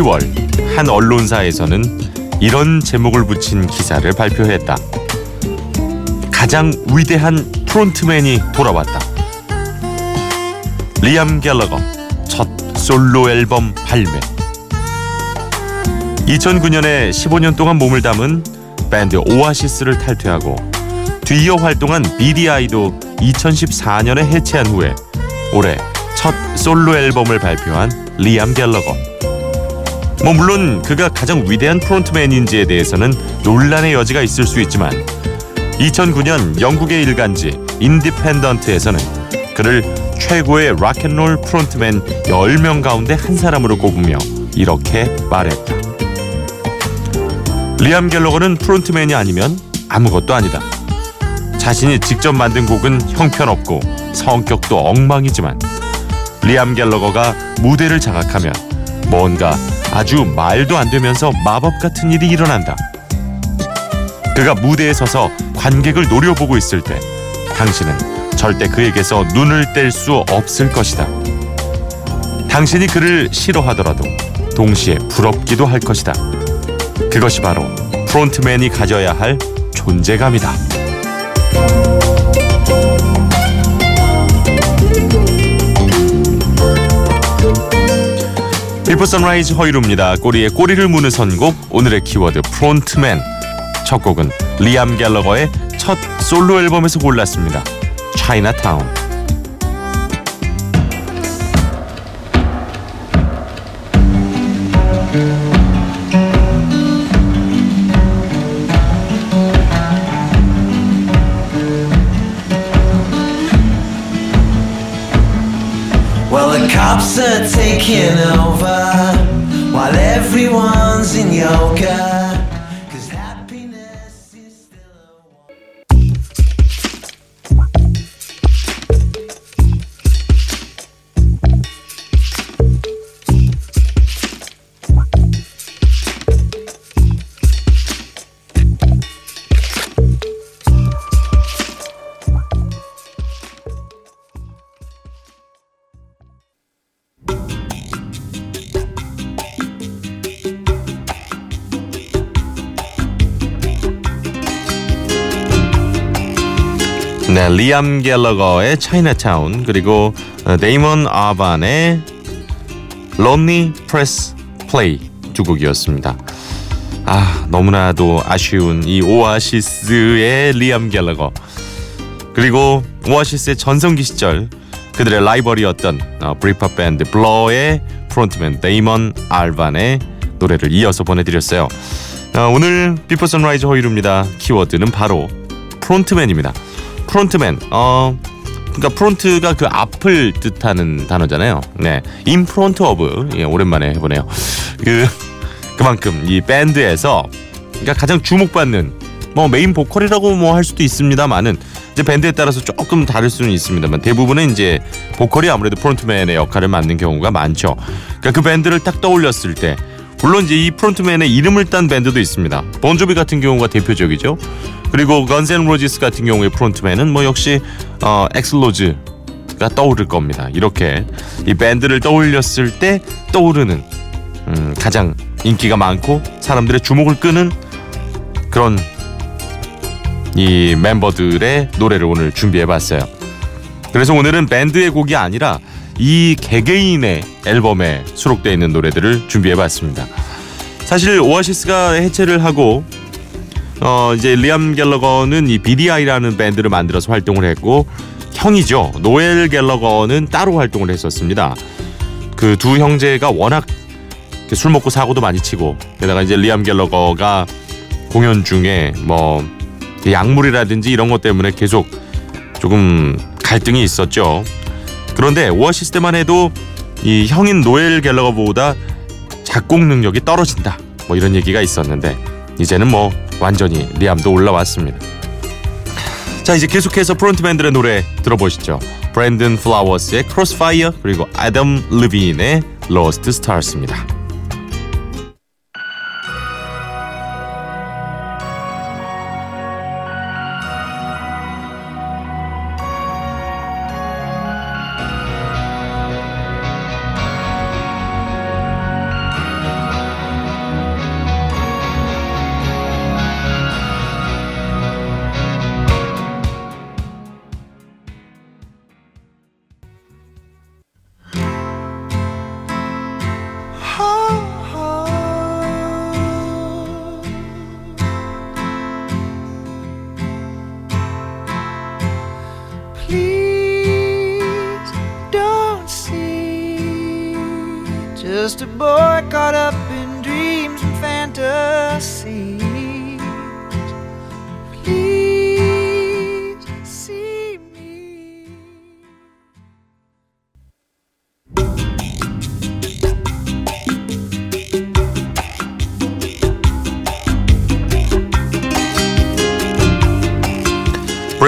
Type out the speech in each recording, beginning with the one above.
지난 10월 한 언론사에서는 이런 제목을 붙인 기사를 발표했다. 가장 위대한 프론트맨이 돌아왔다. 리암 갤러거 첫 솔로 앨범 발매. 2009년에 15년 동안 몸을 담은 밴드 오아시스를 탈퇴하고 뒤이어 활동한 BDI도 2014년에 해체한 후에 올해 첫 솔로 앨범을 발표한 리암 갤러거. 뭐 물론 그가 가장 위대한 프론트맨인지에 대해서는 논란의 여지가 있을 수 있지만 2009년 영국의 일간지 인디펜던트에서는 그를 최고의 락앤롤 프론트맨 10명 가운데 한 사람으로 꼽으며 이렇게 말했다. 리암 갤러거는 프론트맨이 아니면 아무것도 아니다. 자신이 직접 만든 곡은 형편없고 성격도 엉망이지만 리암 갤러거가 무대를 장악하면 뭔가 아주 말도 안 되면서 마법 같은 일이 일어난다. 그가 무대에 서서 관객을 노려보고 있을 때 당신은 절대 그에게서 눈을 뗄 수 없을 것이다. 당신이 그를 싫어하더라도 동시에 부럽기도 할 것이다. 그것이 바로 프론트맨이 가져야 할 존재감이다. 비포 선라이즈 허일후입니다. 꼬리에 꼬리를 무는 선곡 오늘의 키워드 프론트맨 첫 곡은 리암 갤러거의 첫 솔로 앨범에서 골랐습니다. 차이나타운 cops are taking over while everyone's in yoga. 리암 갤러거의 차이나타운 그리고 어, 데이먼 알반의 Lonely Press Play 두 곡이었습니다. 아 너무나도 아쉬운 이 오아시스의 리암 갤러거 그리고 오아시스의 전성기 시절 그들의 라이벌이었던 어, 브릿팝 밴드 블러의 프론트맨 데이먼 알반의 노래를 이어서 보내드렸어요. 어, 오늘 비포 선라이즈 허일후입니다. 키워드는 바로 프론트맨입니다. 프론트맨. 어 그러니까 프론트가 그 앞을 뜻하는 단어잖아요. 네. in front of. 예, 오랜만에 해보네요. 그 그만큼 이 밴드에서 그러니까 가장 주목받는 뭐 메인 보컬이라고 뭐 할 수도 있습니다만은 이제 밴드에 따라서 조금 다를 수는 있습니다만 대부분은 이제 보컬이 아무래도 프론트맨의 역할을 맡는 경우가 많죠. 그러니까 그 밴드를 딱 떠올렸을 때 물론 이제 이 프론트맨의 이름을 딴 밴드도 있습니다. 본조비 같은 경우가 대표적이죠. 그리고 건즈 앤 로지스 같은 경우의 프론트맨은 뭐 역시 어, 액슬 로즈가 떠오를 겁니다. 이렇게 이 밴드를 떠올렸을 때 떠오르는 음, 가장 인기가 많고 사람들의 주목을 끄는 그런 이 멤버들의 노래를 오늘 준비해봤어요. 그래서 오늘은 밴드의 곡이 아니라 이 개개인의 앨범에 수록되어 있는 노래들을 준비해봤습니다. 사실 오아시스가 해체를 하고 어 이제 리암 갤러거는 이 BDI라는 밴드를 만들어서 활동을 했고 형이죠 노엘 갤러거는 따로 활동을 했었습니다. 그 두 형제가 워낙 술 먹고 사고도 많이 치고 게다가 이제 리암 갤러거가 공연 중에 뭐 약물이라든지 이런 것 때문에 계속 조금 갈등이 있었죠. 그런데 오아시스 때만 해도 이 형인 노엘 갤러거보다 작곡 능력이 떨어진다. 뭐 이런 얘기가 있었는데 이제는 뭐 완전히 리암도 올라왔습니다. 자 이제 계속해서 프론트맨들의 노래 들어보시죠. 브랜든 플라워스의 Crossfire 그리고 아담 르빈의 Lost Stars입니다.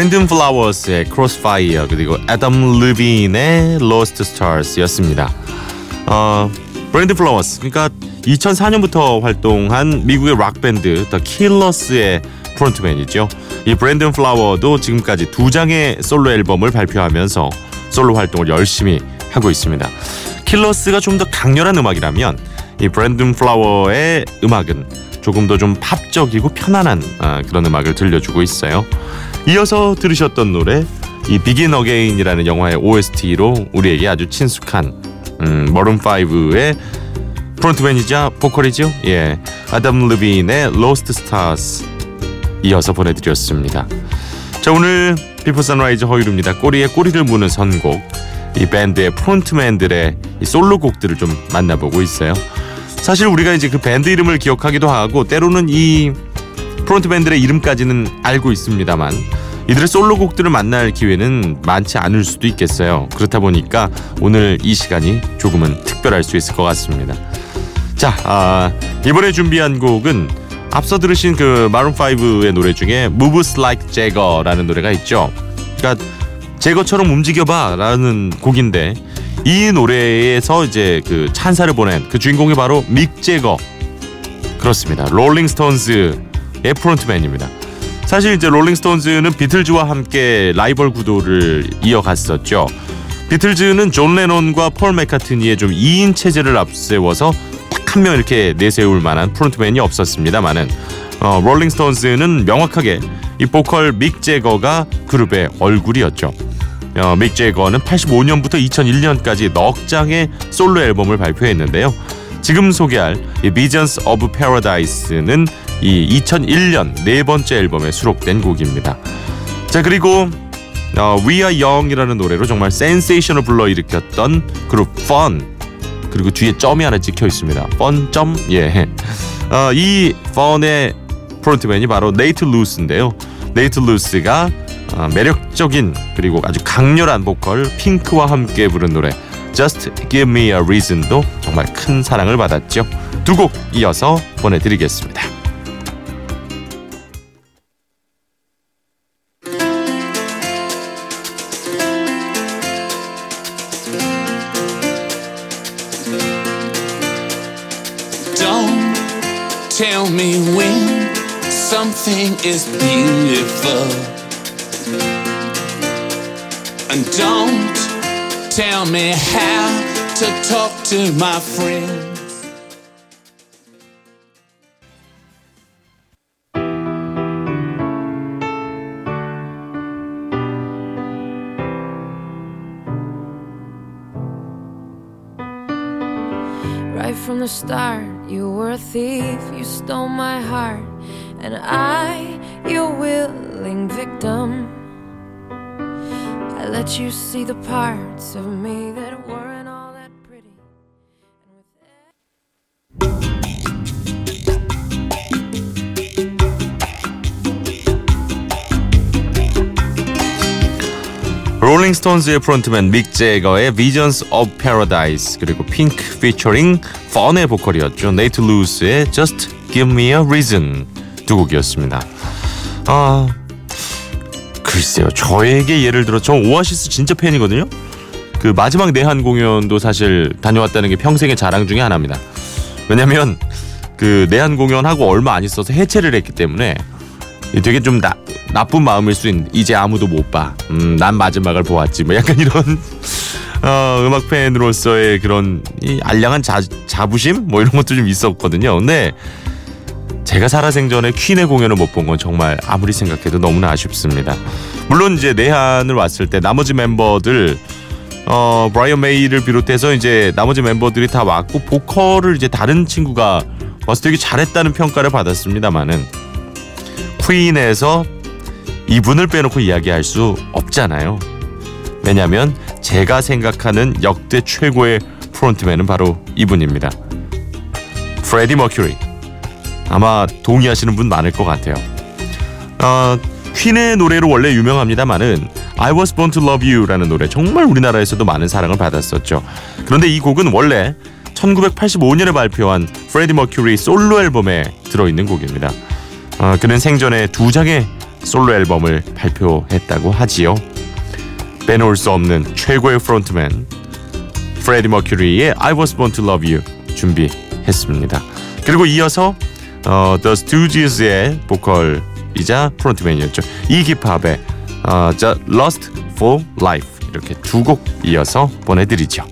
브랜든 플라워스의 Crossfire 그리고 애덤 르빈의 Lost Stars였습니다. 어, 브랜든 플라워스 그러니까 2004년부터 활동한 미국의 락 밴드 더 킬러스의 프론트맨이죠. 이 브랜든 플라워도 지금까지 두 장의 솔로 앨범을 발표하면서 솔로 활동을 열심히 하고 있습니다. 킬러스가 좀 더 강렬한 음악이라면 이 브랜든 플라워의 음악은 조금 더 좀 팝적이고 편안한 아, 그런 음악을 들려주고 있어요. 이어서 들으셨던 노래 이 비긴 어게인이라는 영화의 OST로 우리에게 아주 친숙한 음, 마룬 5의 프론트맨이자 보컬이죠. 예, 아담 르빈의 Lost Stars 이어서 보내드렸습니다. 자 오늘 비포 선라이즈 허일후입니다. 꼬리에 꼬리를 무는 선곡 이 밴드의 프론트맨들의 이 솔로곡들을 좀 만나보고 있어요. 사실 우리가 이제 그 밴드 이름을 기억하기도 하고 때로는 이 프론트밴들의 이름까지는 알고 있습니다만 이들의 솔로곡들을 만날 기회는 많지 않을 수도 있겠어요. 그렇다 보니까 오늘 이 시간이 조금은 특별할 수 있을 것 같습니다. 자, 아, 이번에 준비한 곡은 앞서 들으신 그 마룬 5의 노래 중에 Moves Like Jagger라는 노래가 있죠. 그러니까 제거처럼 움직여봐라는 곡인데 이 노래에서 이제 그 찬사를 보낸 그 주인공이 바로 믹 제거 그렇습니다. 롤링스톤즈의 프론트맨입니다. 사실 이제 롤링스톤즈는 비틀즈와 함께 라이벌 구도를 이어갔었죠. 비틀즈는 존 레논과 폴 맥카트니의 좀 2인 체제를 앞세워서 딱 한 명 이렇게 내세울 만한 프론트맨이 없었습니다만은 어, 롤링스톤즈는 명확하게 이 보컬 믹 제거가 그룹의 얼굴이었죠. 어, 믹 제거는 85년부터 2001년까지 넉 장의 솔로 앨범을 발표했는데요. 지금 소개할 이 Visions of Paradise는 이 2001년 네 번째 앨범에 수록된 곡입니다. 자 그리고 어, We Are Young이라는 노래로 정말 센세이션을 불러일으켰던 그룹 Fun 그리고 뒤에 점이 하나 찍혀 있습니다. Fun 점 예. 어, 이 Fun의 프론트맨이 바로 네이트 루스인데요. 네이트 루스가 어, 매력적인 그리고 아주 강렬한 보컬 핑크와 함께 부른 노래 Just Give Me a Reason도 정말 큰 사랑을 받았죠. 두 곡 이어서 보내드리겠습니다. Tell me when something is beautiful. And don't tell me how to talk to my friends. Right from the start, you were a thief, you stole my heart, and I, your willing victim. Let you see the parts of me that weren't all that pretty. 롤링스톤즈의 프론트맨 믹 제거의 Visions of Paradise 그리고 핑크 피처링 펀의 보컬이었죠. 네이트 루스의 Just Give Me a Reason 두 곡이었습니다. 아 글쎄요. 저에게 예를 들어 저 오아시스 진짜 팬이거든요. 그 마지막 내한 공연도 사실 다녀왔다는 게 평생의 자랑 중에 하나입니다. 왜냐면 그 내한 공연하고 얼마 안 있어서 해체를 했기 때문에 되게 좀 나, 나쁜 마음일 수 있는 이제 아무도 못 봐. 음, 난 마지막을 보았지. 뭐 약간 이런 어, 음악 팬으로서의 그런 이 알량한 자, 자부심 뭐 이런 것도 좀 있었거든요. 근데 제가 살아생전에 퀸의 공연을 못 본 건 정말 아무리 생각해도 너무나 아쉽습니다. 물론 이제 내한을 왔을 때 나머지 멤버들 어 브라이언 메이를 비롯해서 이제 나머지 멤버들이 다 왔고 보컬을 이제 다른 친구가 와서 되게 잘했다는 평가를 받았습니다만은 퀸에서 이분을 빼놓고 이야기할 수 없잖아요. 왜냐하면 제가 생각하는 역대 최고의 프론트맨은 바로 이분입니다. 프레디 머큐리. 아마 동의하시는 분 많을 것 같아요. 어, 퀸의 노래로 원래 유명합니다만은 I Was Born to Love You라는 노래 정말 우리나라에서도 많은 사랑을 받았었죠. 그런데 이 곡은 원래 1985년에 발표한 프레디 머큐리 솔로 앨범에 들어있는 곡입니다. 어, 그는 생전에 두 장의 솔로 앨범을 발표했다고 하지요. 빼놓을 수 없는 최고의 프론트맨 프레디 머큐리의 I Was Born to Love You 준비했습니다. 그리고 이어서 어, The Stooges의 보컬이자 프론트맨이었죠. 이기팝의 어, The Lost for Life 이렇게 두 곡 이어서 보내드리죠.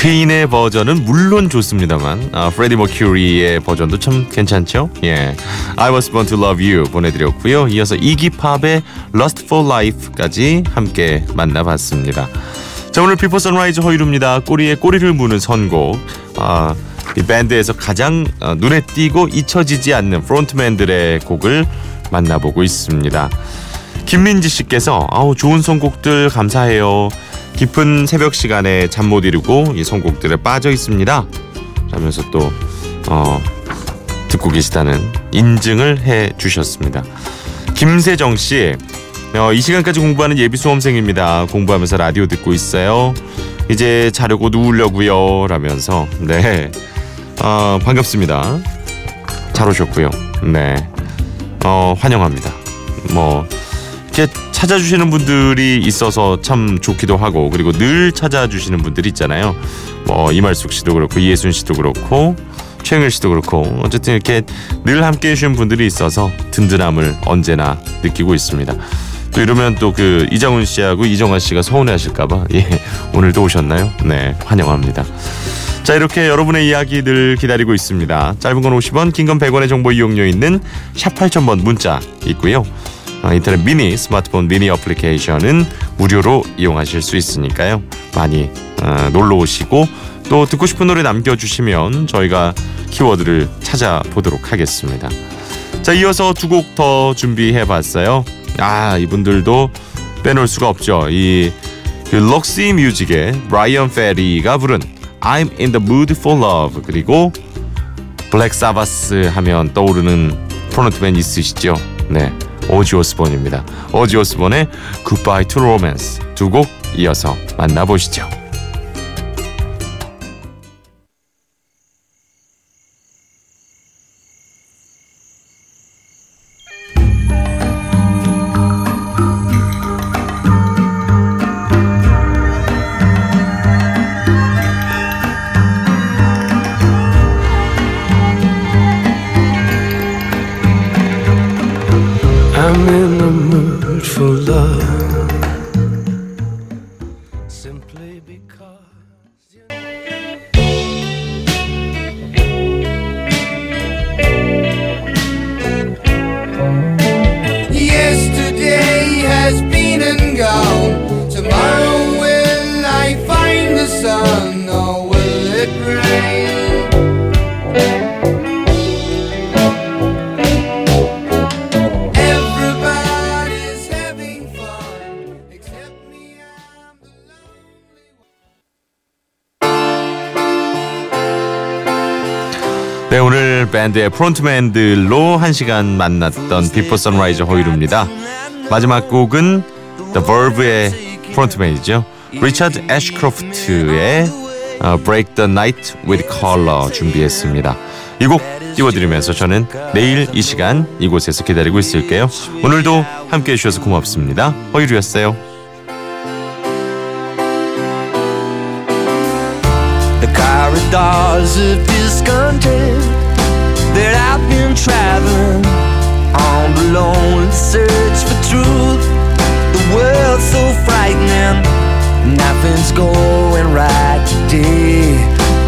퀸의 버전은 물론 좋습니다만 아, 프레디 머큐리의 버전도 참 괜찮죠? 예, I Was Born to Love You 보내드렸고요. 이어서 이기 팝의 Lust for Life까지 함께 만나봤습니다. 자 오늘 비포 선라이즈 허일후입니다. 꼬리에 꼬리를 무는 선곡. 아, 이 밴드에서 가장 어, 눈에 띄고 잊혀지지 않는 frontman들의 곡을 만나보고 있습니다. 김민지 씨께서 아우 좋은 선곡들 감사해요. 깊은 새벽 시간에 잠 못 이루고 이 선곡들에 빠져 있습니다. 라면서 또 어, 듣고 계시다는 인증을 해 주셨습니다. 김세정 씨, 어, 이 시간까지 공부하는 예비 수험생입니다. 공부하면서 라디오 듣고 있어요. 이제 자려고 누우려고요. 라면서 네, 어, 반갑습니다. 잘 오셨고요. 네, 어, 환영합니다. 뭐 이렇게 찾아주시는 분들이 있어서 참 좋기도 하고 그리고 늘 찾아주시는 분들이 있잖아요. 뭐 이말숙 씨도 그렇고 이예순 씨도 그렇고 최영일 씨도 그렇고 어쨌든 이렇게 늘 함께 해주시는 분들이 있어서 든든함을 언제나 느끼고 있습니다. 또 이러면 또 그 이장훈 씨하고 이정환 씨가 서운해하실까봐 예 오늘도 오셨나요? 네 환영합니다. 자 이렇게 여러분의 이야기 늘 기다리고 있습니다. 짧은 건 50원, 긴 건 100원의 정보 이용료 있는 샵 8000번 문자 있고요. 어, 인터넷 미니 스마트폰 미니 어플리케이션은 무료로 이용하실 수 있으니까요. 많이 어, 놀러 오시고 또 듣고 싶은 노래 남겨주시면 저희가 키워드를 찾아보도록 하겠습니다. 자 이어서 두 곡 더 준비해봤어요. 아 이분들도 빼놓을 수가 없죠. 이 그 럭시 뮤직의 브라이언 페리가 부른 I'm in the mood for love 그리고 블랙 사바스 하면 떠오르는 프론트맨 있으시죠? 네, 오지 오스본입니다. 오지 오스본의 Goodbye to Romance 두 곡 이어서 만나보시죠. I'm in the mood for love. 밴드의 frontman들로 한 시간 만났던 비포 선라이즈 허일후입니다. 마지막 곡은 The Verve의 frontman이죠. 리차드 애쉬크로프트의 어, Break the Night with Color 준비했습니다. 이 곡 띄워드리면서 저는 내일 이 시간 이곳에서 기다리고 있을게요. 오늘도 함께 해주셔서 고맙습니다. The corridors of discontent search for truth. The world's so frightening, nothing's going right today,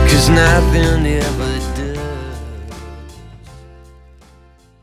cause nothing is.